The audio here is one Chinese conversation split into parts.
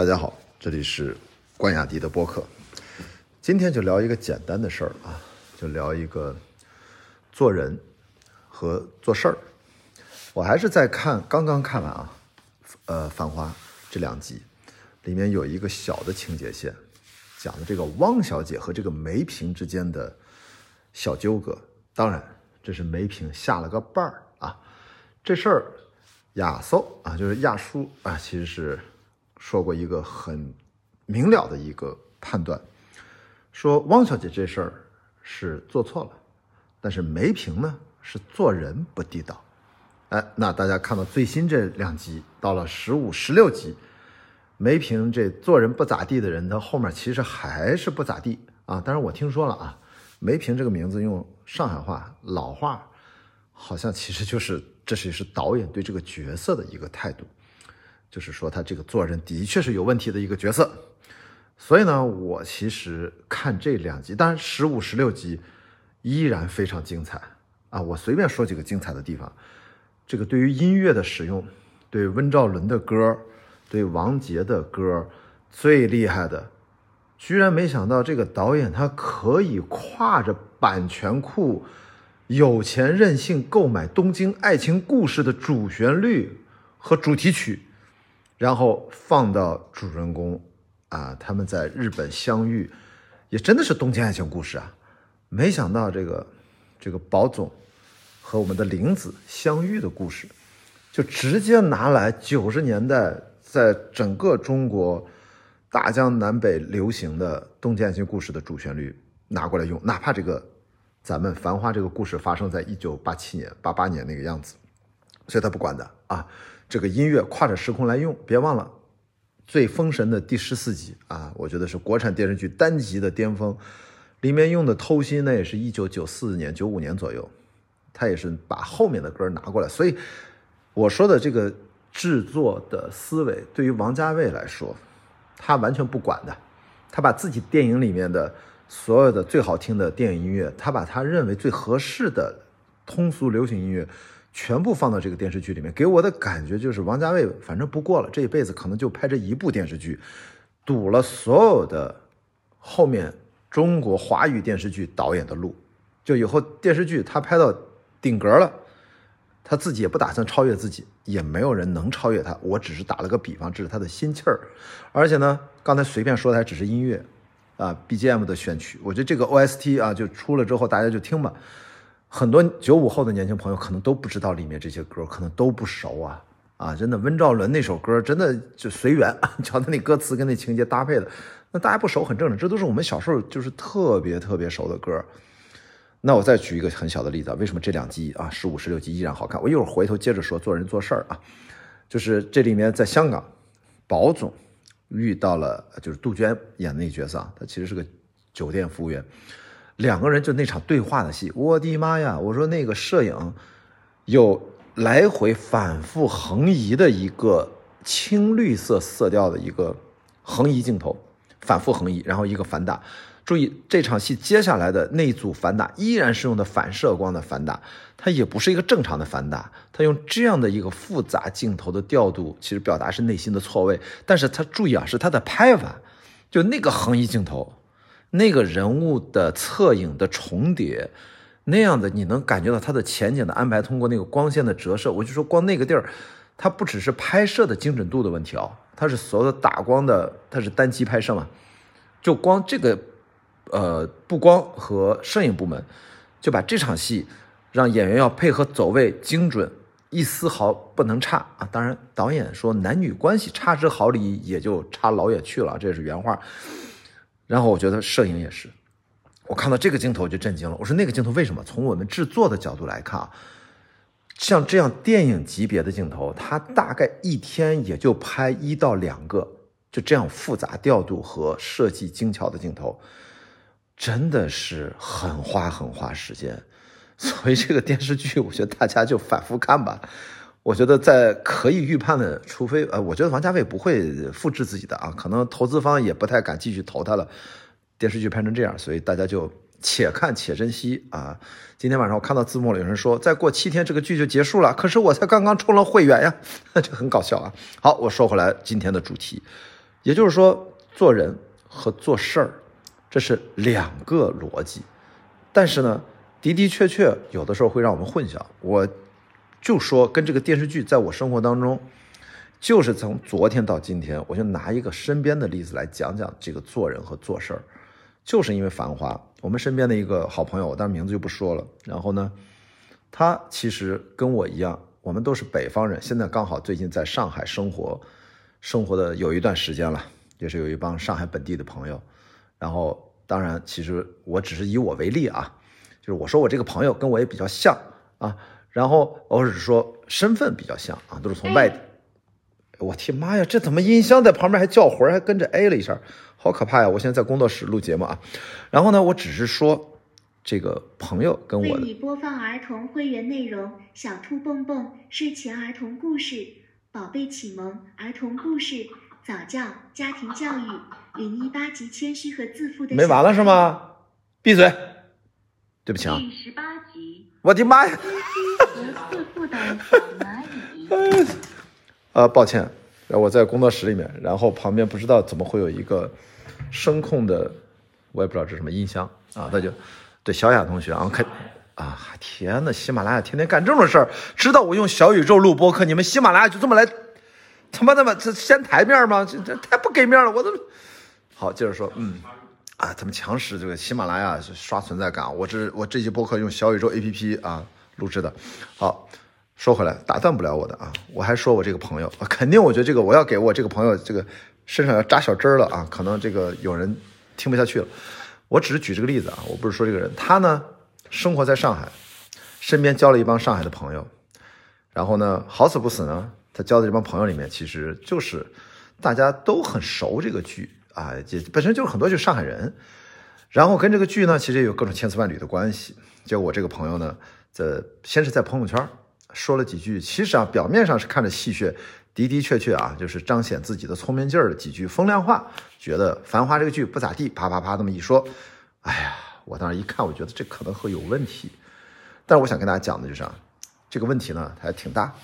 大家好，这里是关雅迪的播客。今天就聊一个简单的事儿啊，就聊一个做人和做事儿。我还是在看，刚刚看完啊，呃，《繁花》这两集，里面有一个小的情节线，讲的这个汪小姐和这个梅萍之间的小纠葛。当然，这是梅萍下了个绊儿啊。这事儿，亚搜啊，就是亚叔啊，其实是说过一个很明了的一个判断，说汪小姐这事儿是做错了，但是梅萍呢是做人不地道。哎，那大家看到最新这两集，到了十五、十六集，梅萍这做人不咋地的人，他后面其实还是不咋地啊。当然我听说了啊，梅萍这个名字用上海话老话，好像其实就是这是是导演对这个角色的一个态度，就是说他这个做人的确是有问题的一个角色。所以呢，我其实看这两集，当然十五、十六集依然非常精彩啊。我随便说几个精彩的地方。这个对于音乐的使用，对温兆伦的歌，对王杰的歌，最厉害的，居然没想到这个导演他可以挎着版权库，有钱任性购买《东京爱情故事》的主旋律和主题曲，然后放到主人公啊他们在日本相遇，也真的是《东京爱情故事》啊，没想到这个这个宝总。和我们的玲子相遇的故事，就直接拿来九十年代在整个中国大江南北流行的《东京爱情故事》的主旋律拿过来用，哪怕这个咱们《繁花》这个故事发生在一九八七年、八八年那个样子，所以他不管的啊。这个音乐跨着时空来用，别忘了最封神的第十四集啊，我觉得是国产电视剧单集的巅峰，里面用的《偷心》那也是一九九四年、九五年左右。他也是把后面的歌拿过来，所以我说的这个制作的思维，对于王家卫来说，他完全不管的。他把自己电影里面的所有的最好听的电影音乐，他把他认为最合适的通俗流行音乐，全部放到这个电视剧里面。给我的感觉就是，王家卫反正不过了，这一辈子可能就拍这一部电视剧，堵了所有的后面中国华语电视剧导演的路。就以后电视剧他拍到。顶格了，他自己也不打算超越自己，也没有人能超越他。我只是打了个比方，这是他的心气儿。而且呢，刚才随便说的还只是音乐，啊，BGM 的选曲。我觉得这个 OST 啊，就出了之后大家就听吧。很多九五后的年轻朋友可能都不知道里面这些歌，可能都不熟啊啊！真的，温兆伦那首歌真的就随缘，瞧他那歌词跟那情节搭配的，那大家不熟很正常。这都是我们小时候就是特别特别熟的歌。那我再举一个很小的例子啊，为什么这两集啊十五、十六集依然好看？我一会儿回头接着说做人做事儿啊，就是这里面在香港，宝总遇到了就是杜鹃演的那角色啊，他其实是个酒店服务员，两个人就那场对话的戏，我的妈呀！我说那个摄影有来回反复横移的一个青绿色色调的一个横移镜头，反复横移，然后一个反打。注意这场戏接下来的那组反打依然是用的反射光的反打，它也不是一个正常的反打，它用这样的一个复杂镜头的调度，其实表达是内心的错位。但是他注意啊，是他的拍法，就那个横移镜头，那个人物的侧影的重叠，那样的你能感觉到他的前景的安排，通过那个光线的折射，我就说光那个地儿，它不只是拍摄的精准度的问题啊，它是所有的打光的，它是单机拍摄嘛，就光这个。呃，布光和摄影部门就把这场戏让演员要配合走位精准，一丝毫不能差啊！当然，导演说男女关系差之毫厘，也就差老远去了，这是原话。然后我觉得摄影也是，我看到这个镜头我就震惊了。我说那个镜头为什么？从我们制作的角度来看啊，像这样电影级别的镜头，它大概一天也就拍一到两个，就这样复杂调度和设计精巧的镜头。真的是很花很花时间，所以这个电视剧，我觉得大家就反复看吧。我觉得在可以预判的，除非呃，我觉得王家卫不会复制自己的啊，可能投资方也不太敢继续投他了。电视剧拍成这样，所以大家就且看且珍惜啊。今天晚上我看到字幕了，有人说再过七天这个剧就结束了，可是我才刚刚充了会员呀，这很搞笑啊。好，我说回来今天的主题，也就是说，做人和做事儿，这是两个逻辑。但是呢，的的确确有的时候会让我们混淆。我就说，跟这个电视剧在我生活当中，就是从昨天到今天，我就拿一个身边的例子来讲讲这个做人和做事儿。就是因为《繁花》，我们身边的一个好朋友，我当然名字就不说了。然后呢，他其实跟我一样，我们都是北方人，现在刚好最近在上海生活，生活的有一段时间了，也是有一帮上海本地的朋友。然后，当然，其实我只是以我为例啊，就是我说我这个朋友跟我也比较像啊。然后，我只是说身份比较像啊，都是从外地。我天妈呀，这怎么音箱在旁边还叫魂，还跟着哎了一下？好可怕呀！我现在在工作室录节目啊，然后呢，我只是说，这个朋友跟我为你播放儿童会员内容：小兔蹦蹦、睡前儿童故事、宝贝启蒙儿童故事、早教、家庭教育、零一八级谦虚和自负的没完了是吗？闭嘴！对不起啊。第十八集，我的妈呀！和自负的小蚂蚁。呃，抱歉，我在工作室里面，然后旁边不知道怎么会有一个。声控的，我也不知道这是什么音箱啊，那就对小雅同学啊，开啊，天呐，喜马拉雅天天干这种事儿，知道我用小宇宙录播客，你们喜马拉雅就这么来，他妈的嘛，这掀台面吗？这这太不给面了，我都好接着说，嗯啊，他们强势这个喜马拉雅刷存在感，我这我这期播客用小宇宙 APP 啊录制的，好说回来，打断不了我的啊，我还说我这个朋友，肯定我觉得这个我要给我这个朋友这个。身上要扎小针了啊！可能这个有人听不下去了。我只是举这个例子啊，我不是说这个人。他呢，生活在上海，身边交了一帮上海的朋友。然后呢，好死不死呢，他交的这帮朋友里面，其实就是大家都很熟这个剧啊，也本身就是很多就是上海人。然后跟这个剧呢，其实也有各种千丝万缕的关系。结果我这个朋友呢，在先是在朋友圈说了几句，其实啊，表面上是看着戏谑。的的确确啊，就是彰显自己的聪明劲儿的几句风凉话，觉得《繁花》这个剧不咋地，啪啪啪这么一说，哎呀，我当时一看，我觉得这可能会有问题。但是我想跟大家讲的就是啊，这个问题呢还挺大。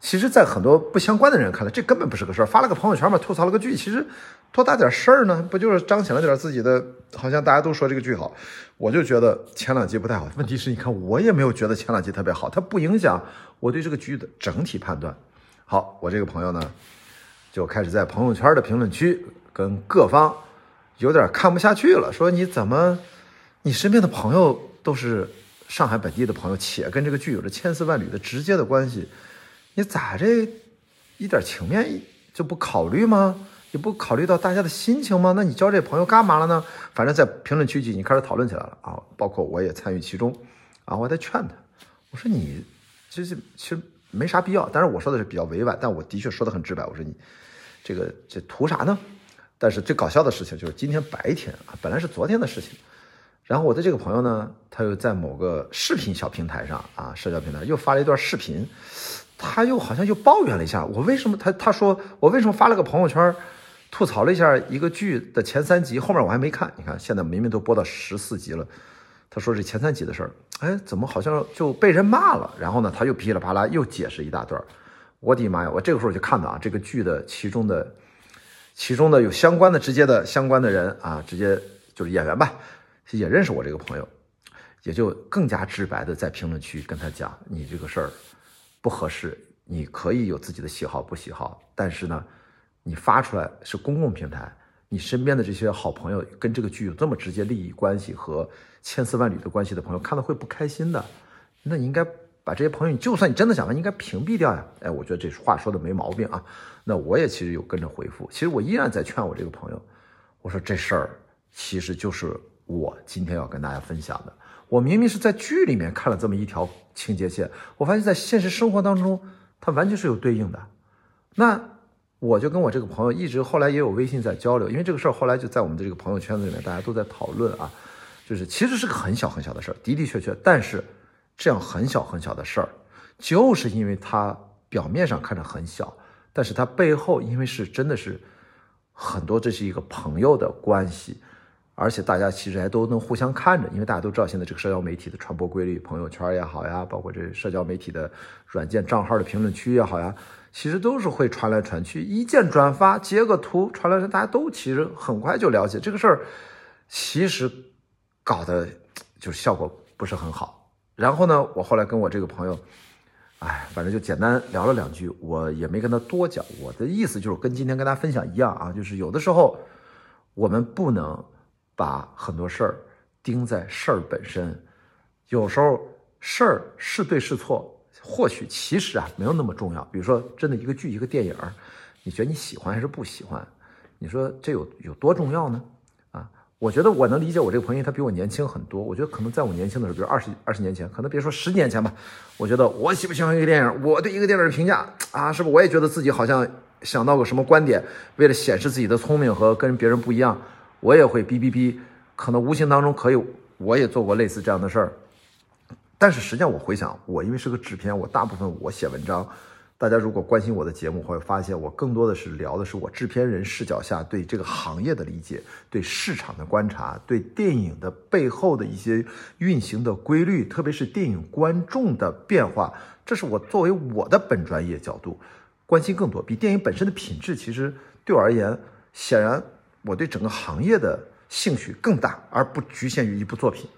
其实，在很多不相关的人看来，这根本不是个事儿，发了个朋友圈嘛，吐槽了个剧，其实多大点事儿呢？不就是彰显了点自己的？好像大家都说这个剧好，我就觉得前两集不太好。问题是，你看我也没有觉得前两集特别好，它不影响我对这个剧的整体判断。好，我这个朋友呢，就开始在朋友圈的评论区跟各方有点看不下去了，说你怎么，你身边的朋友都是上海本地的朋友，且跟这个剧有着千丝万缕的直接的关系，你咋这一点情面就不考虑吗？你不考虑到大家的心情吗？那你交这朋友干嘛了呢？反正，在评论区就已经开始讨论起来了啊，包括我也参与其中啊，我在劝他，我说你其实其实。没啥必要，但是我说的是比较委婉，但我的确说的很直白。我说你这个这图啥呢？但是最搞笑的事情就是今天白天啊，本来是昨天的事情。然后我的这个朋友呢，他又在某个视频小平台上啊，社交平台又发了一段视频，他又好像又抱怨了一下我为什么他他说我为什么发了个朋友圈，吐槽了一下一个剧的前三集，后面我还没看。你看现在明明都播到十四集了。他说这前三集的事儿，哎，怎么好像就被人骂了？然后呢，他又噼里啪啦又解释一大段我的妈呀！我这个时候就看到啊，这个剧的其中的、其中的有相关的、直接的相关的人啊，直接就是演员吧，也认识我这个朋友，也就更加直白的在评论区跟他讲：你这个事儿不合适，你可以有自己的喜好不喜好，但是呢，你发出来是公共平台。你身边的这些好朋友跟这个剧有这么直接利益关系和千丝万缕的关系的朋友，看了会不开心的。那你应该把这些朋友，你就算你真的想，应该屏蔽掉呀。哎，我觉得这话说的没毛病啊。那我也其实有跟着回复，其实我依然在劝我这个朋友，我说这事儿其实就是我今天要跟大家分享的。我明明是在剧里面看了这么一条情节线，我发现在现实生活当中，它完全是有对应的。那。我就跟我这个朋友一直后来也有微信在交流，因为这个事儿后来就在我们的这个朋友圈子里面，大家都在讨论啊，就是其实是个很小很小的事儿，的的确确，但是这样很小很小的事儿，就是因为它表面上看着很小，但是它背后因为是真的是很多，这是一个朋友的关系，而且大家其实还都能互相看着，因为大家都知道现在这个社交媒体的传播规律，朋友圈也好呀，包括这社交媒体的软件账号的评论区也好呀。其实都是会传来传去，一键转发截个图传来传，大家都其实很快就了解这个事儿，其实搞的就是效果不是很好。然后呢，我后来跟我这个朋友，哎，反正就简单聊了两句，我也没跟他多讲。我的意思就是跟今天跟大家分享一样啊，就是有的时候我们不能把很多事儿盯在事儿本身，有时候事儿是对是错。或许其实啊没有那么重要，比如说真的一个剧一个电影，你觉得你喜欢还是不喜欢？你说这有有多重要呢？啊，我觉得我能理解我这个朋友，他比我年轻很多。我觉得可能在我年轻的时候，比如二十二十年前，可能别说十年前吧，我觉得我喜不喜欢一个电影，我对一个电影的评价啊，是不是我也觉得自己好像想到个什么观点，为了显示自己的聪明和跟别人不一样，我也会哔哔哔，可能无形当中可以，我也做过类似这样的事儿。但是实际上，我回想，我因为是个制片，我大部分我写文章，大家如果关心我的节目，会发现我更多的是聊的是我制片人视角下对这个行业的理解，对市场的观察，对电影的背后的一些运行的规律，特别是电影观众的变化，这是我作为我的本专业角度关心更多。比电影本身的品质，其实对我而言，显然我对整个行业的兴趣更大，而不局限于一部作品，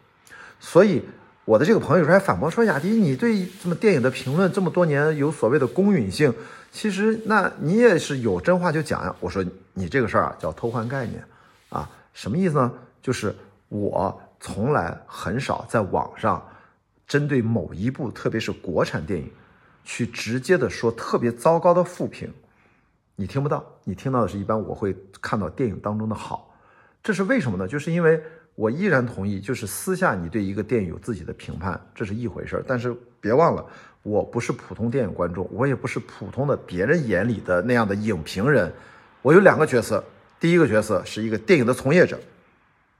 所以。我的这个朋友有时候还反驳说：“雅迪，你对这么电影的评论这么多年有所谓的公允性，其实那你也是有真话就讲呀。”我说：“你这个事儿啊叫偷换概念，啊，什么意思呢？就是我从来很少在网上针对某一部，特别是国产电影，去直接的说特别糟糕的负评，你听不到，你听到的是一般我会看到电影当中的好，这是为什么呢？就是因为。”我依然同意，就是私下你对一个电影有自己的评判，这是一回事儿。但是别忘了，我不是普通电影观众，我也不是普通的别人眼里的那样的影评人。我有两个角色，第一个角色是一个电影的从业者，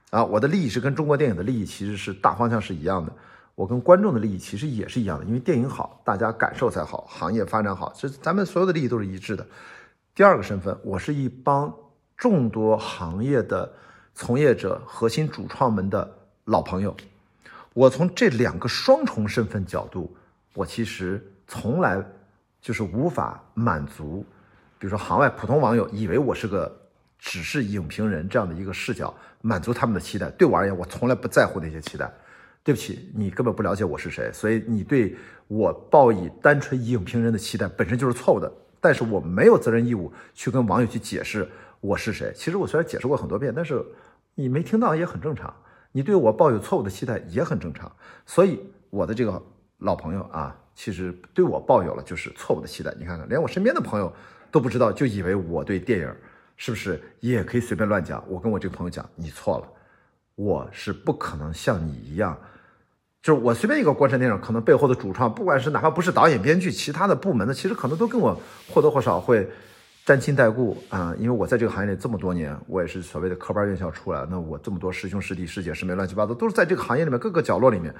啊，我的利益是跟中国电影的利益其实是大方向是一样的。我跟观众的利益其实也是一样的，因为电影好，大家感受才好，行业发展好，这咱们所有的利益都是一致的。第二个身份，我是一帮众多行业的。从业者、核心主创们的老朋友，我从这两个双重身份角度，我其实从来就是无法满足，比如说行外普通网友以为我是个只是影评人这样的一个视角，满足他们的期待。对我而言，我从来不在乎那些期待。对不起，你根本不了解我是谁，所以你对我抱以单纯影评人的期待本身就是错误的。但是我没有责任义务去跟网友去解释。我是谁？其实我虽然解释过很多遍，但是你没听到也很正常。你对我抱有错误的期待也很正常。所以我的这个老朋友啊，其实对我抱有了就是错误的期待。你看看，连我身边的朋友都不知道，就以为我对电影是不是也可以随便乱讲。我跟我这个朋友讲，你错了，我是不可能像你一样，就是我随便一个国产电影，可能背后的主创，不管是哪怕不是导演、编剧，其他的部门的，其实可能都跟我或多或少会。沾亲带故啊，因为我在这个行业里这么多年，我也是所谓的科班院校出来，那我这么多师兄师弟师姐师妹乱七八糟，都是在这个行业里面各个角落里面，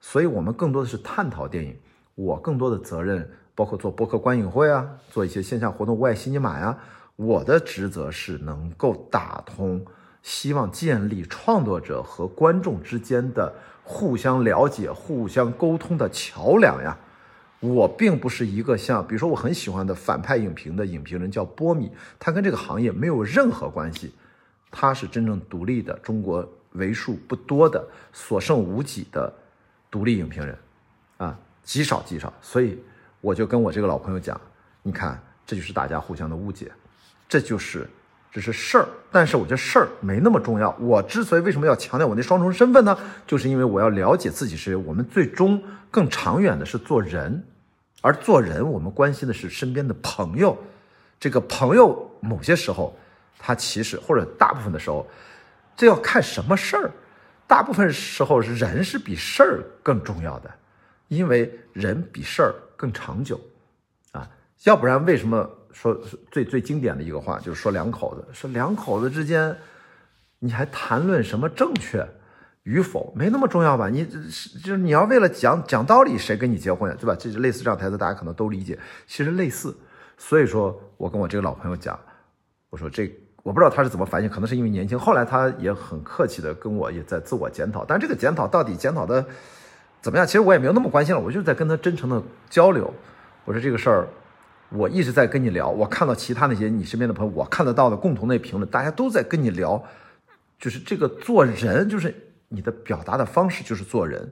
所以我们更多的是探讨电影。我更多的责任包括做播客观影会啊，做一些线下活动、外西尼玛呀。我的职责是能够打通，希望建立创作者和观众之间的互相了解、互相沟通的桥梁呀。我并不是一个像，比如说我很喜欢的反派影评的影评人叫波米，他跟这个行业没有任何关系，他是真正独立的中国为数不多的所剩无几的独立影评人，啊，极少极少，所以我就跟我这个老朋友讲，你看，这就是大家互相的误解，这就是只是事儿，但是我觉得事儿没那么重要。我之所以为什么要强调我那双重身份呢？就是因为我要了解自己是，我们最终。更长远的是做人，而做人，我们关心的是身边的朋友。这个朋友，某些时候，他其实或者大部分的时候，这要看什么事儿。大部分时候是，人是比事儿更重要的，因为人比事儿更长久啊。要不然，为什么说最最经典的一个话，就是说两口子，说两口子之间，你还谈论什么正确？与否没那么重要吧？你是就是你要为了讲讲道理，谁跟你结婚？对吧？这类似这样台词，大家可能都理解。其实类似，所以说我跟我这个老朋友讲，我说这我不知道他是怎么反省，可能是因为年轻。后来他也很客气的跟我也在自我检讨，但这个检讨到底检讨的怎么样？其实我也没有那么关心了，我就在跟他真诚的交流。我说这个事儿，我一直在跟你聊，我看到其他那些你身边的朋友，我看得到的共同的评论，大家都在跟你聊，就是这个做人，就是你的表达的方式就是做人，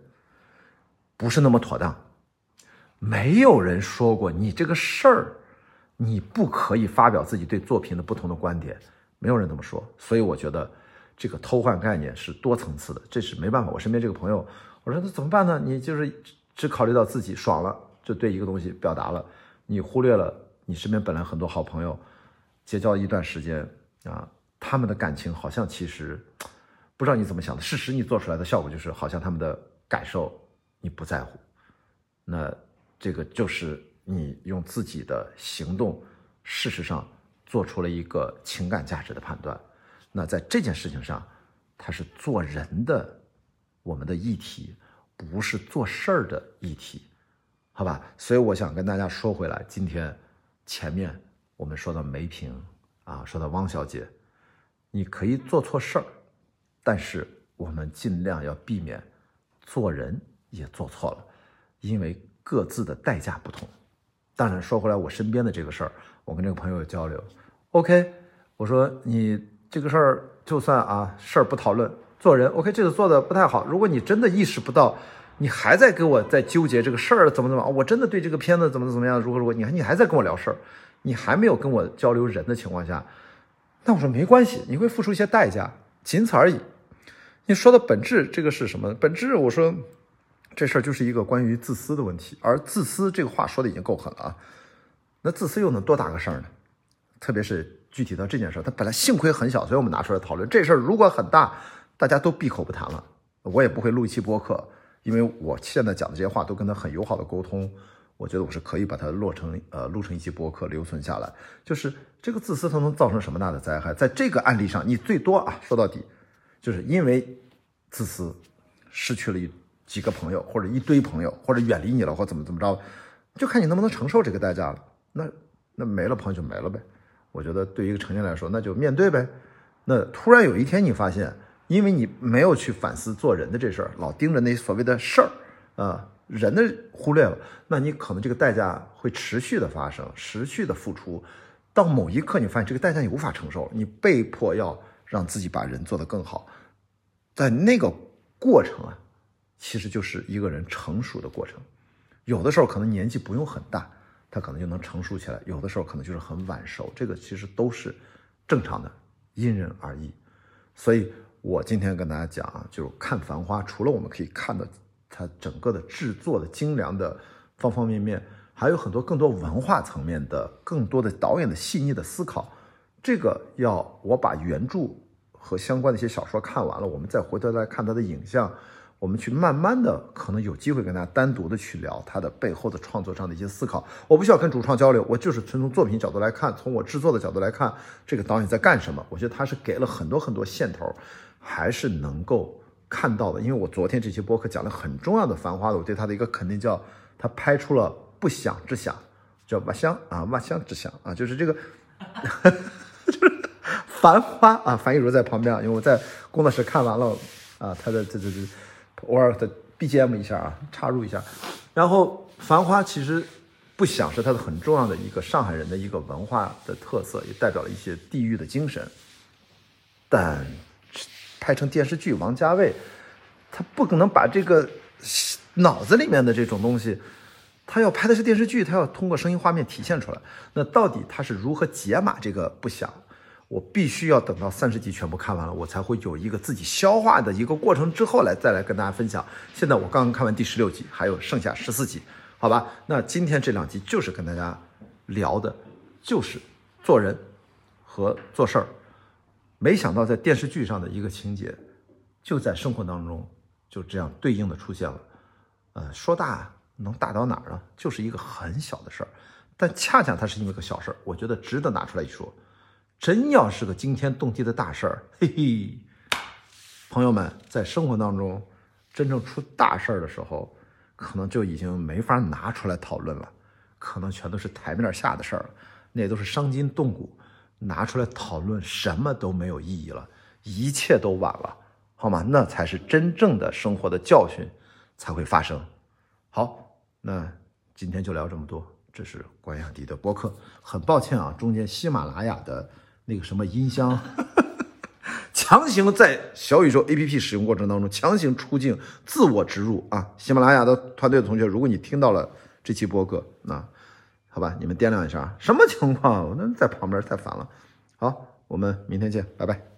不是那么妥当。没有人说过你这个事儿，你不可以发表自己对作品的不同的观点，没有人这么说。所以我觉得这个偷换概念是多层次的，这是没办法。我身边这个朋友，我说那怎么办呢？你就是只考虑到自己爽了，就对一个东西表达了。你忽略了你身边本来很多好朋友，结交一段时间啊，他们的感情好像其实不知道你怎么想的。事实你做出来的效果就是好像他们的感受你不在乎，那这个就是你用自己的行动，事实上做出了一个情感价值的判断。那在这件事情上，它是做人的我们的议题，不是做事儿的议题。好吧，所以我想跟大家说回来，今天前面我们说到梅萍啊，说到汪小姐，你可以做错事儿，但是我们尽量要避免做人也做错了，因为各自的代价不同。当然说回来，我身边的这个事儿，我跟这个朋友交流，OK，我说你这个事儿就算啊事儿不讨论，做人 OK，这个做的不太好。如果你真的意识不到。你还在跟我在纠结这个事儿怎么怎么？我真的对这个片子怎么怎么样？如何如何？你还你还在跟我聊事儿，你还没有跟我交流人的情况下，那我说没关系，你会付出一些代价，仅此而已。你说的本质这个是什么？本质我说这事儿就是一个关于自私的问题，而自私这个话说的已经够狠了啊。那自私又能多大个事儿呢？特别是具体到这件事儿，它本来幸亏很小，所以我们拿出来讨论。这事儿如果很大，大家都闭口不谈了，我也不会录一期播客。因为我现在讲的这些话都跟他很友好的沟通，我觉得我是可以把它落成呃录成一期播客留存下来。就是这个自私它能造成什么大的灾害？在这个案例上，你最多啊说到底，就是因为自私失去了一几个朋友或者一堆朋友或者远离你了或怎么怎么着，就看你能不能承受这个代价了。那那没了朋友就没了呗。我觉得对于一个成年人来说，那就面对呗。那突然有一天你发现。因为你没有去反思做人的这事儿，老盯着那所谓的事儿，啊，人的忽略了，那你可能这个代价会持续的发生，持续的付出，到某一刻你发现这个代价你无法承受，你被迫要让自己把人做得更好，在那个过程啊，其实就是一个人成熟的过程，有的时候可能年纪不用很大，他可能就能成熟起来，有的时候可能就是很晚熟，这个其实都是正常的，因人而异，所以。我今天跟大家讲啊，就是看《繁花》，除了我们可以看到它整个的制作的精良的方方面面，还有很多更多文化层面的、更多的导演的细腻的思考。这个要我把原著和相关的一些小说看完了，我们再回头来看它的影像。我们去慢慢的，可能有机会跟大家单独的去聊他的背后的创作上的一些思考。我不需要跟主创交流，我就是纯从作品角度来看，从我制作的角度来看，这个导演在干什么？我觉得他是给了很多很多线头，还是能够看到的。因为我昨天这期播客讲了很重要的《繁花》的，我对他的一个肯定叫他拍出了不祥之祥，叫万香啊，万香之响啊，就是这个，就是《繁花》啊。樊亦茹在旁边，因为我在工作室看完了啊，他的这这这。偶尔的 BGM 一下啊，插入一下。然后《繁花》其实不想是它的很重要的一个上海人的一个文化的特色，也代表了一些地域的精神。但拍成电视剧，王家卫他不可能把这个脑子里面的这种东西，他要拍的是电视剧，他要通过声音画面体现出来。那到底他是如何解码这个不想？我必须要等到三十集全部看完了，我才会有一个自己消化的一个过程之后来再来跟大家分享。现在我刚刚看完第十六集，还有剩下十四集，好吧？那今天这两集就是跟大家聊的，就是做人和做事儿。没想到在电视剧上的一个情节，就在生活当中就这样对应的出现了。呃，说大能大到哪儿呢？就是一个很小的事儿，但恰恰它是因为个小事儿，我觉得值得拿出来一说。真要是个惊天动地的大事儿，嘿嘿，朋友们，在生活当中，真正出大事儿的时候，可能就已经没法拿出来讨论了，可能全都是台面下的事儿了，那都是伤筋动骨，拿出来讨论什么都没有意义了，一切都晚了，好吗？那才是真正的生活的教训才会发生。好，那今天就聊这么多。这是关雅迪的播客。很抱歉啊，中间喜马拉雅的那个什么音箱，强行在小宇宙 APP 使用过程当中强行出镜自我植入啊！喜马拉雅的团队的同学，如果你听到了这期播客，那好吧，你们掂量一下，什么情况？那在旁边太烦了。好，我们明天见，拜拜。